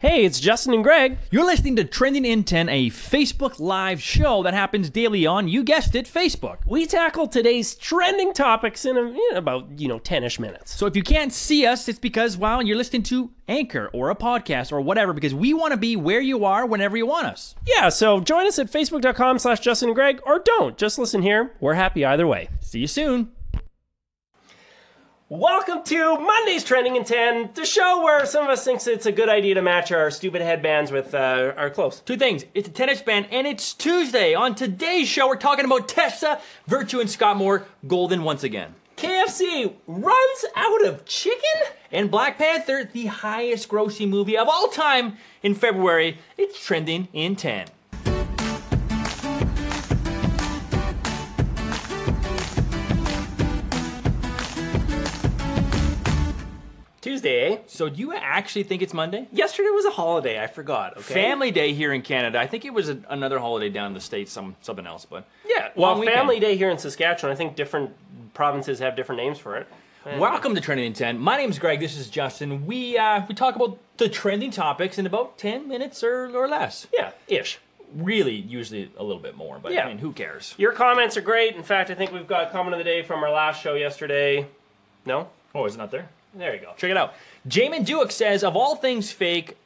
Hey, it's Justin and Greg. You're listening to Trending in 10, a Facebook Live show that happens daily on, you guessed it, Facebook. We tackle today's trending topics in, a, in about, you know, 10 ish minutes. So if you can't see us, it's because, well, you're listening to Anchor or a podcast or whatever, because we want to be where you are whenever you want us. Yeah, so join us at facebook.com slash Justin and Greg, or don't. Just listen here. We're happy either way. See you soon. Welcome to Monday's Trending in 10, the show where some of us thinks it's a good idea to match our stupid headbands with uh, our clothes. Two things. It's a tennis band, and it's Tuesday. On today's show, we're talking about Tessa, Virtue, and Scott Moir golden once again. KFC runs out of chicken? And Black Panther, the highest grossing movie of all time in February, it's trending in 10. Tuesday? So do you actually think it's Monday? Yesterday was a holiday, I forgot, okay? Family Day here in Canada. I think it was a, another holiday down in the States, some something else, but Yeah, well, weekend. Family Day here in Saskatchewan, I think different provinces have different names for it. Welcome to Trending in 10. My name's Greg, this is Justin. We uh, we talk about the trending topics in about 10 minutes or, or less. Yeah, ish. Really, usually a little bit more, but Yeah. I mean, who cares? Your comments are great. In fact, I think we've got a comment of the day from our last show yesterday. No? Oh, is it not there? There you go. Check it out. Jamin Duick says, of all things fake,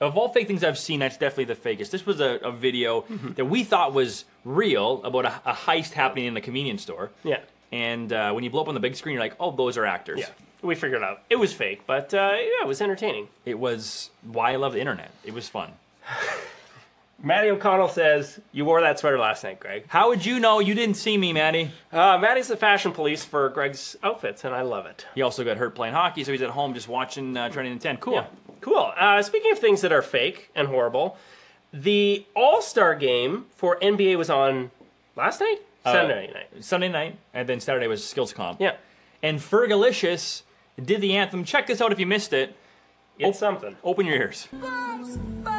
of all fake things I've seen, that's definitely the fakest. This was a, a video Mm-hmm. that we thought was real about a, a heist happening in a convenience store. Yeah. And uh, when you blow up on the big screen, you're like, oh, those are actors. Yeah. We figured it out. It was fake, but uh, yeah, it was entertaining. It was why I love the internet. It was fun. Matty O'Connell says, You wore that sweater last night, Greg. How would you know you didn't see me, Maddie? Uh, Matty's the fashion police for Greg's outfits, and I love it. He also got hurt playing hockey, so he's at home just watching uh, Trending in 10. Cool. Yeah. Cool. Uh, speaking of things that are fake and horrible, the All Star game for NBA was on last night? Sunday night. Sunday night, and then Saturday was skills comp. Yeah. And Fergalicious did the anthem. Check this out if you missed it. It's something. Open your ears. Bombs bursting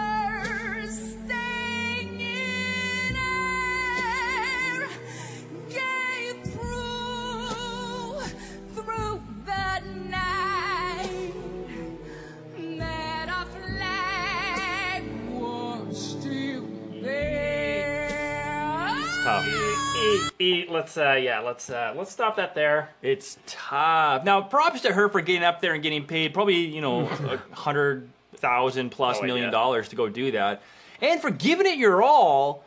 Eat, eat. Let's uh, yeah, let's uh, let's stop that there. It's tough. Now, props to her for getting up there and getting paid probably, you know, a hundred thousand plus Oh, million yeah. dollars to go do that, and for giving it your all.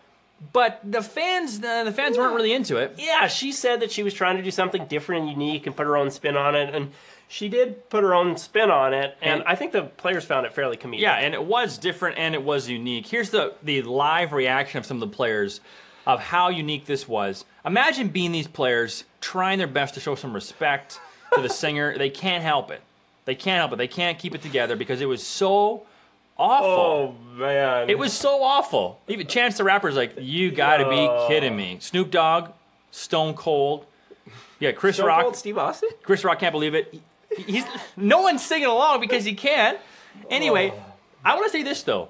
But the fans, the, the fans weren't really into it. Yeah, she said that she was trying to do something different and unique and put her own spin on it, and she did put her own spin on it, and, And- I think the players found it fairly comedic. Yeah, and it was different and it was unique. Here's the the live reaction of some of the players of how unique this was. Imagine being these players trying their best to show some respect to the singer. They can't help it. They can't help it. They can't keep it together because it was so awful. Oh man, It was so awful. Even Chance the Rapper's like, you gotta be kidding me. Snoop Dogg, Stone Cold. Yeah, Chris Stone Rock. Cold Steve Austin. Chris Rock can't believe it. He- He's no one's singing along because he can't. Anyway, oh. I want to say this though.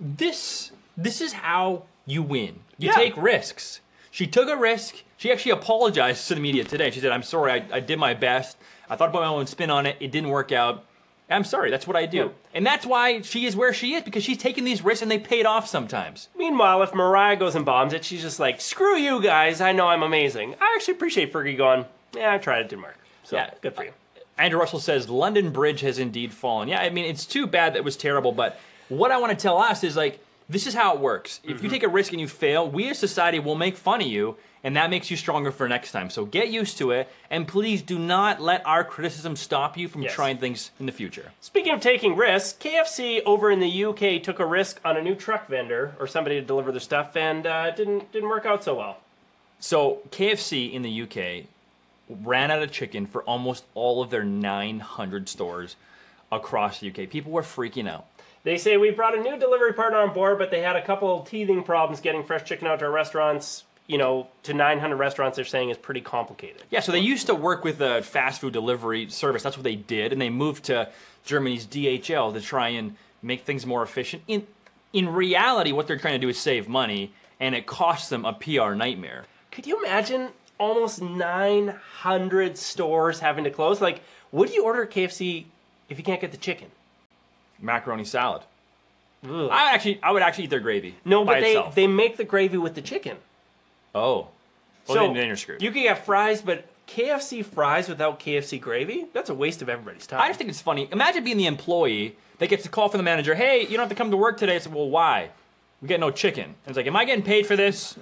This this is how you win. You Yeah. take risks. She took a risk. She actually apologized to the media today. She said, "I'm sorry. I, I did my best. I thought about my own spin on it. It didn't work out. I'm sorry. That's what I do." Yeah. And that's why she is where she is because she's taking these risks and they paid off sometimes. Meanwhile, if Mariah goes and bombs it, she's just like, "Screw you guys! I know I'm amazing." I actually appreciate Fergie going. Yeah, I tried. It didn't work. So Yeah. good for you. Uh, Andrew Russell says London Bridge has indeed fallen. Yeah, I mean it's too bad that it was terrible, but what I want to tell us is like this is how it works. If you take a risk and you fail, we as society will make fun of you, and that makes you stronger for next time. So get used to it, and please do not let our criticism stop you from Yes. trying things in the future. Speaking of taking risks, KFC over in the UK took a risk on a new truck vendor or somebody to deliver their stuff, and uh, it didn't didn't work out so well. So KFC in the UK ran out of chicken for almost all of their 900 stores across the UK. People were freaking out. They say we brought a new delivery partner on board, but they had a couple teething problems getting fresh chicken out to our restaurants. You know, to 900 restaurants, they're saying is pretty complicated. Yeah, so they used to work with a fast food delivery service. That's what they did, and they moved to Germany's DHL to try and make things more efficient. In in reality, what they're trying to do is save money, and it costs them a PR nightmare. Could you imagine almost 900 stores having to close? Like, would you order KFC if you can't get the chicken? Macaroni salad. Ugh. I actually, I would actually eat their gravy. No, but they, itself. they make the gravy with the chicken. oh, well, so then, then you're screwed. You can get fries, but KFC fries without KFC gravy? That's a waste of everybody's time. I just think it's funny. Imagine being the employee that gets a call from the manager. Hey, you don't have to come to work today. I said, well, why? We get no chicken. And it's like, am I getting paid for this?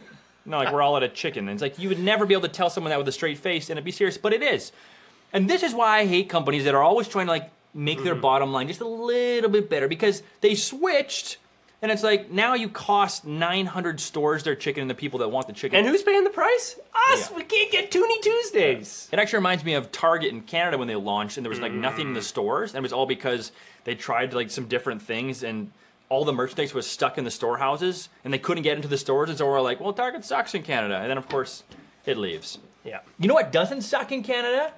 No, like we're all out of chicken. And it's like you would never be able to tell someone that with a straight face and it'd be serious, but it is. And this is why I hate companies that are always trying to like make their bottom line just a little bit better because they switched. And it's like now you cost 900 stores their chicken and the people that want the chicken. and who's paying the price? Us! Yeah. We can't get Toonie Tuesdays. It actually reminds me of Target in Canada when they launched, and there was like nothing Mm. in the stores, and it was all because they tried like some different things, and all the merchandise was stuck in the storehouses, and they couldn't get into the stores, and so we're like, well, Target sucks in Canada, and then of course it leaves. Yeah. You know what doesn't suck in Canada?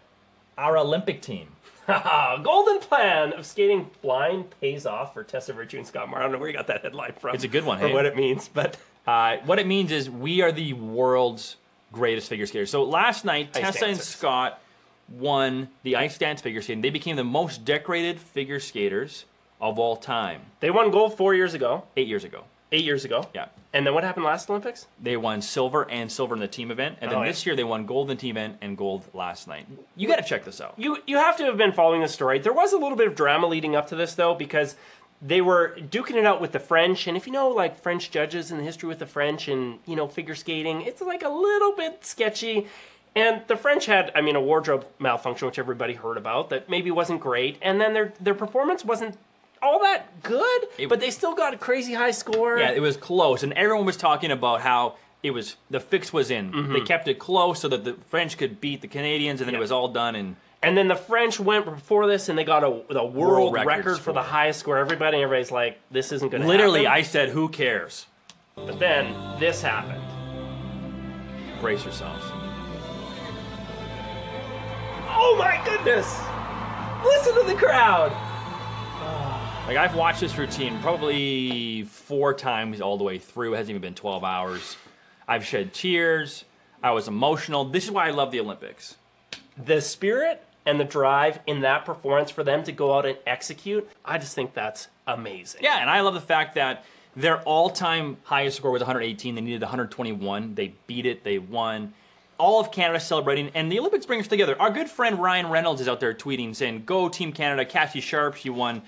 Our Olympic team. Golden plan of skating blind pays off for Tessa Virtue and Scott Moir. I don't know where you got that headline from. It's a good one, Or hey? what it means, but Uh, what it means is we are the world's greatest figure skaters. So last night, Ice Tessa and. Scott won the ice dance figure skating. They became the most decorated figure skaters of all time. they won gold four years ago, Eight years ago. Eight years ago. Yeah. And then what happened last Olympics? They won silver and silver in the team event, and then Oh, yeah. this year they won gold in the team event and gold last night. You got to check this out. You you have to have been following the story. There was a little bit of drama leading up to this though, because they were duking it out with the French, and if you know like French judges and the history with the French and you know figure skating, it's like a little bit sketchy. And the French had, I mean, a wardrobe malfunction, which everybody heard about, that maybe wasn't great. And then their their performance wasn't all that good, It- but they still got a crazy high score. Yeah, it was close, and everyone was talking about how it was the fix was in. They mm-hmm. kept it close so that the French could beat the Canadians, and then Yeah. it was all done. And And then the French went before this, and they got a the world, record record, for the highest score. Everybody, everybody's like, "This isn't going to literally, happen." I said, "Who cares?" But then this happened. Brace yourselves. Oh my goodness! Listen to the crowd. Like I've watched this routine probably four times all the way through. It hasn't even been 12 hours. I've shed tears. I was emotional. This is why I love the Olympics. The spirit and the drive in that performance for them to go out and execute, I just think that's amazing. Yeah, and I love the fact that their all-time highest score was 118. They needed 121. They beat it. They won. All of Canada celebrating, and the Olympics bring us together. Our good friend Ryan Reynolds is out there tweeting saying, "Go Team Canada!" Cassie Sharpe, she won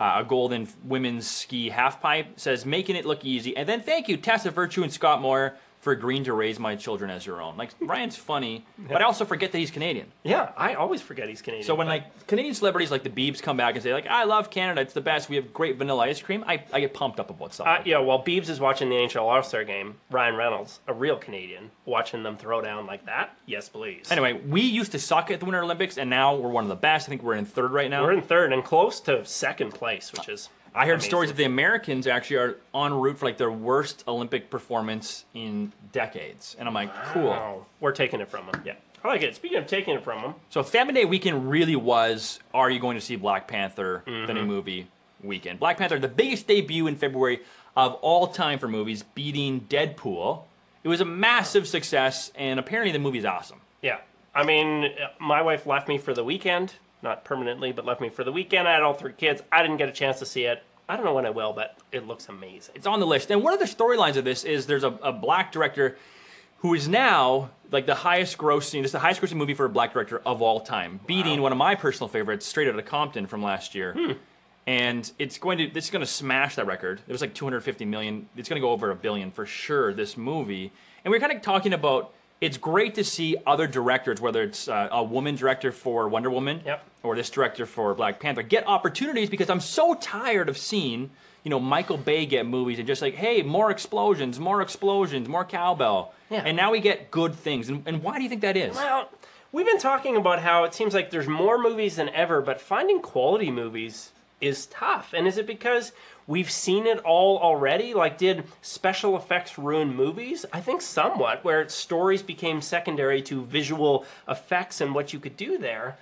uh, a gold in women's ski halfpipe. Says, "Making it look easy." And then thank you, Tessa Virtue and Scott Moir for agreeing to raise my children as your own. Like Ryan's funny, but I also forget that he's Canadian. Yeah, I always forget he's Canadian. So when but- like Canadian celebrities like the Biebs come back and say like I love Canada, it's the best. We have great vanilla ice cream. I, I get pumped up about stuff. Uh, like that. yeah, while Beebs is watching the NHL All Star game, Ryan Reynolds, a real Canadian, watching them throw down like that. Yes, please. Anyway, we used to suck at the Winter Olympics, and now we're one of the best. I think we're in third right now. we're in third and close to second place, which is. I heard amazing. stories that the Americans actually are en route for like their worst Olympic performance in decades, and I'm like, cool. Oh, we're taking it from them. Yeah, I like it. Speaking of taking it from them, So Family Day weekend really was. Are you going to see Black Panther, the Mm-hmm. new movie weekend? Black Panther, the biggest debut in February of all time for movies, beating Deadpool. It was a massive success, and apparently the movie's awesome. yeah. I mean, my wife left me for the weekend, not permanently, but left me for the weekend. I had all three kids. I didn't get a chance to see it. I don't know when I will, but it looks amazing. It's on the list. And one of the storylines of this is there's a, a black director who is now like the highest grossing, this is the highest grossing movie for a black director of all time, beating one of my personal favorites, Straight Outta Compton from last year. Hmm. And it's going to this is going to smash that record. It was like 250 million. It's going to go over a billion for sure. This movie, and we're kind of talking about. It's great to see other directors, whether it's uh, a woman director for Wonder Woman, Yep. or this director for Black Panther, get opportunities because I'm so tired of seeing, you know, Michael Bay get movies and just like, hey, more explosions, more explosions, more cowbell. Yeah. And now we get good things. And, and why do you think that is? Well, we've been talking about how it seems like there's more movies than ever, but finding quality movies is tough. And is it because we've seen it all already? Like, did special effects ruin movies? I think somewhat, where stories became secondary to visual effects and what you could do there.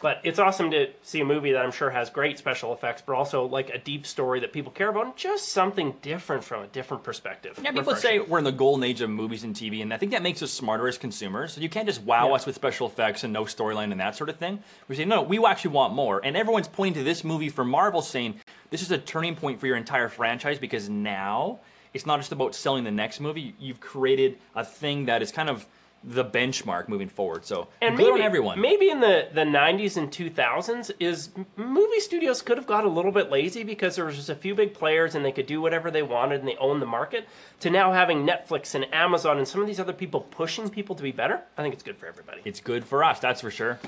But it's awesome to see a movie that I'm sure has great special effects, but also like a deep story that people care about and just something different from a different perspective. Yeah, people Refreshing. say we're in the golden age of movies and TV, and I think that makes us smarter as consumers. So you can't just wow Yeah. us with special effects and no storyline and that sort of thing. We say, no, we actually want more. And everyone's pointing to this movie for Marvel saying this is a turning point for your entire franchise because now it's not just about selling the next movie. You've created a thing that is kind of the benchmark moving forward. So and good maybe on everyone. maybe in the, the 90s and 2000s is movie studios could have got a little bit lazy because there was just a few big players and they could do whatever they wanted and they owned the market to now having netflix and amazon and some of these other people pushing people to be better i think it's good for everybody It's good for us, that's for sure.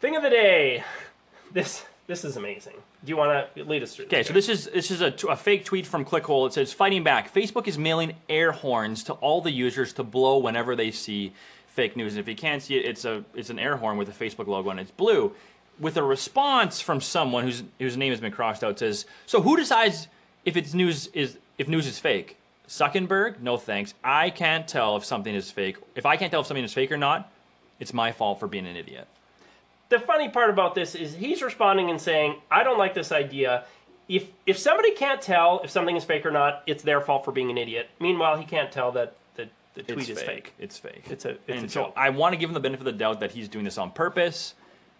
thing of the day this this is amazing do you want to lead us through Okay, so this is this is a, t- a fake tweet from Clickhole. It says, "Fighting back. Facebook is mailing air horns to all the users to blow whenever they see fake news. And if you can't see it, it's a it's an air horn with a Facebook logo and it's blue." With a response from someone whose whose name has been crossed out, says, "So who decides if it's news is if news is fake? Zuckerberg? No thanks. I can't tell if something is fake. If I can't tell if something is fake or not, it's my fault for being an idiot." The funny part about this is he's responding and saying, "I don't like this idea. If if somebody can't tell if something is fake or not, it's their fault for being an idiot." Meanwhile, he can't tell that the, the tweet it's is fake. It's fake. It's a- it's and a so joke. I want to give him the benefit of the doubt that he's doing this on purpose,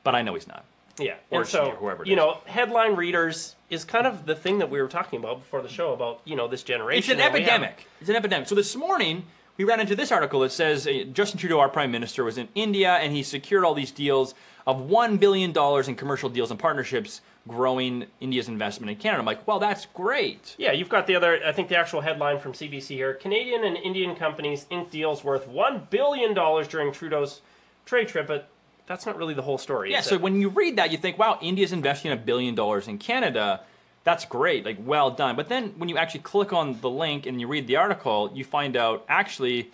but I know he's not. Yeah, Or and so or whoever you know, headline readers is kind of the thing that we were talking about before the show about you know this generation. It's an that we have. epidemic. It's an epidemic. So this morning we ran into this article that says uh, Justin Trudeau, our prime minister, was in India and he secured all these deals of one billion dollars in commercial deals and partnerships, growing India's investment in Canada. I'm like, well, that's great. Yeah, you've got the other. I think the actual headline from CBC here: Canadian and Indian companies ink deals worth one billion dollars during Trudeau's trade trip. But that's not really the whole story. Yeah. So it? when you read that, you think, wow, India's investing a billion dollars in Canada. That's great, like well done. But then when you actually click on the link and you read the article, you find out actually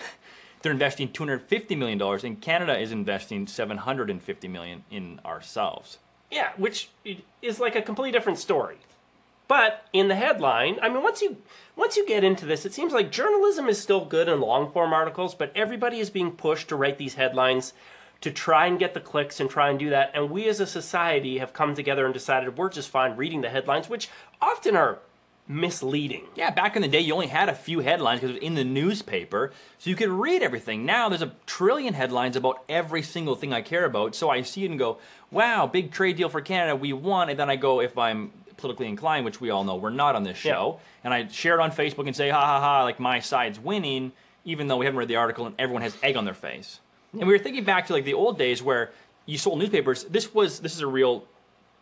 they're investing 250 million dollars, and Canada is investing 750 million in ourselves. Yeah, which is like a completely different story. But in the headline, I mean, once you once you get into this, it seems like journalism is still good in long form articles, but everybody is being pushed to write these headlines to try and get the clicks and try and do that. And we as a society have come together and decided we're just fine reading the headlines, which often are misleading. Yeah, back in the day, you only had a few headlines because it was in the newspaper, so you could read everything. Now there's a trillion headlines about every single thing I care about, so I see it and go, wow, big trade deal for Canada, we won. And then I go, if I'm politically inclined, which we all know we're not on this show, and I share it on Facebook and say, ha ha ha, like my side's winning, even though we haven't read the article and everyone has egg on their face. And we were thinking back to like the old days where you sold newspapers. This was this is a real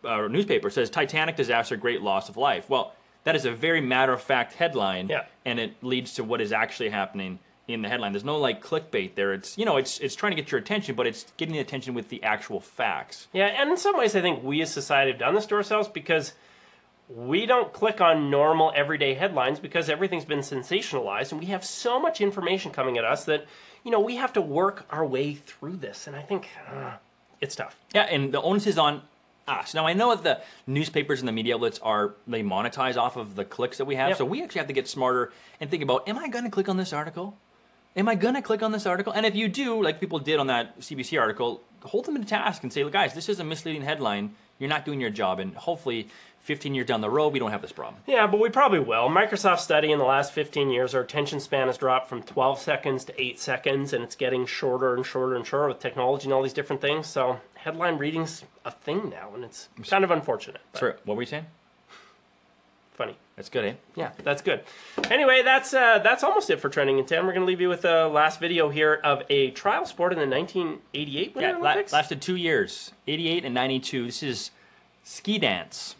uh, newspaper It says Titanic disaster, great loss of life. Well, that is a very matter of fact headline, Yeah. and it leads to what is actually happening in the headline. There's no like clickbait there. It's you know it's it's trying to get your attention, but it's getting the attention with the actual facts. Yeah, and in some ways, I think we as society have done this to ourselves because we don't click on normal everyday headlines because everything's been sensationalized and we have so much information coming at us that, you know, we have to work our way through this. And I think uh, it's tough. Yeah, and the onus is on us. Now I know that the newspapers and the media outlets are they monetize off of the clicks that we have, Yep. so we actually have to get smarter and think about: Am I going to click on this article? Am I going to click on this article? And if you do, like people did on that CBC article, hold them to task and say, "Look, guys, this is a misleading headline. You're not doing your job." And hopefully, 15 years down the road, we don't have this problem. Yeah, but we probably will. Microsoft study in the last 15 years, our attention span has dropped from 12 seconds to 8 seconds, and it's getting shorter and shorter and shorter with technology and all these different things. So headline reading's a thing now, and it's kind of unfortunate. but Sorry, what were you saying? Funny. That's good, eh? Yeah, that's good. Anyway, that's uh, that's almost it for trending in 10. We're going to leave you with the last video here of a trial sport in the 1988 Winter Yeah, la- lasted two years, 88 and 92. This is ski dance.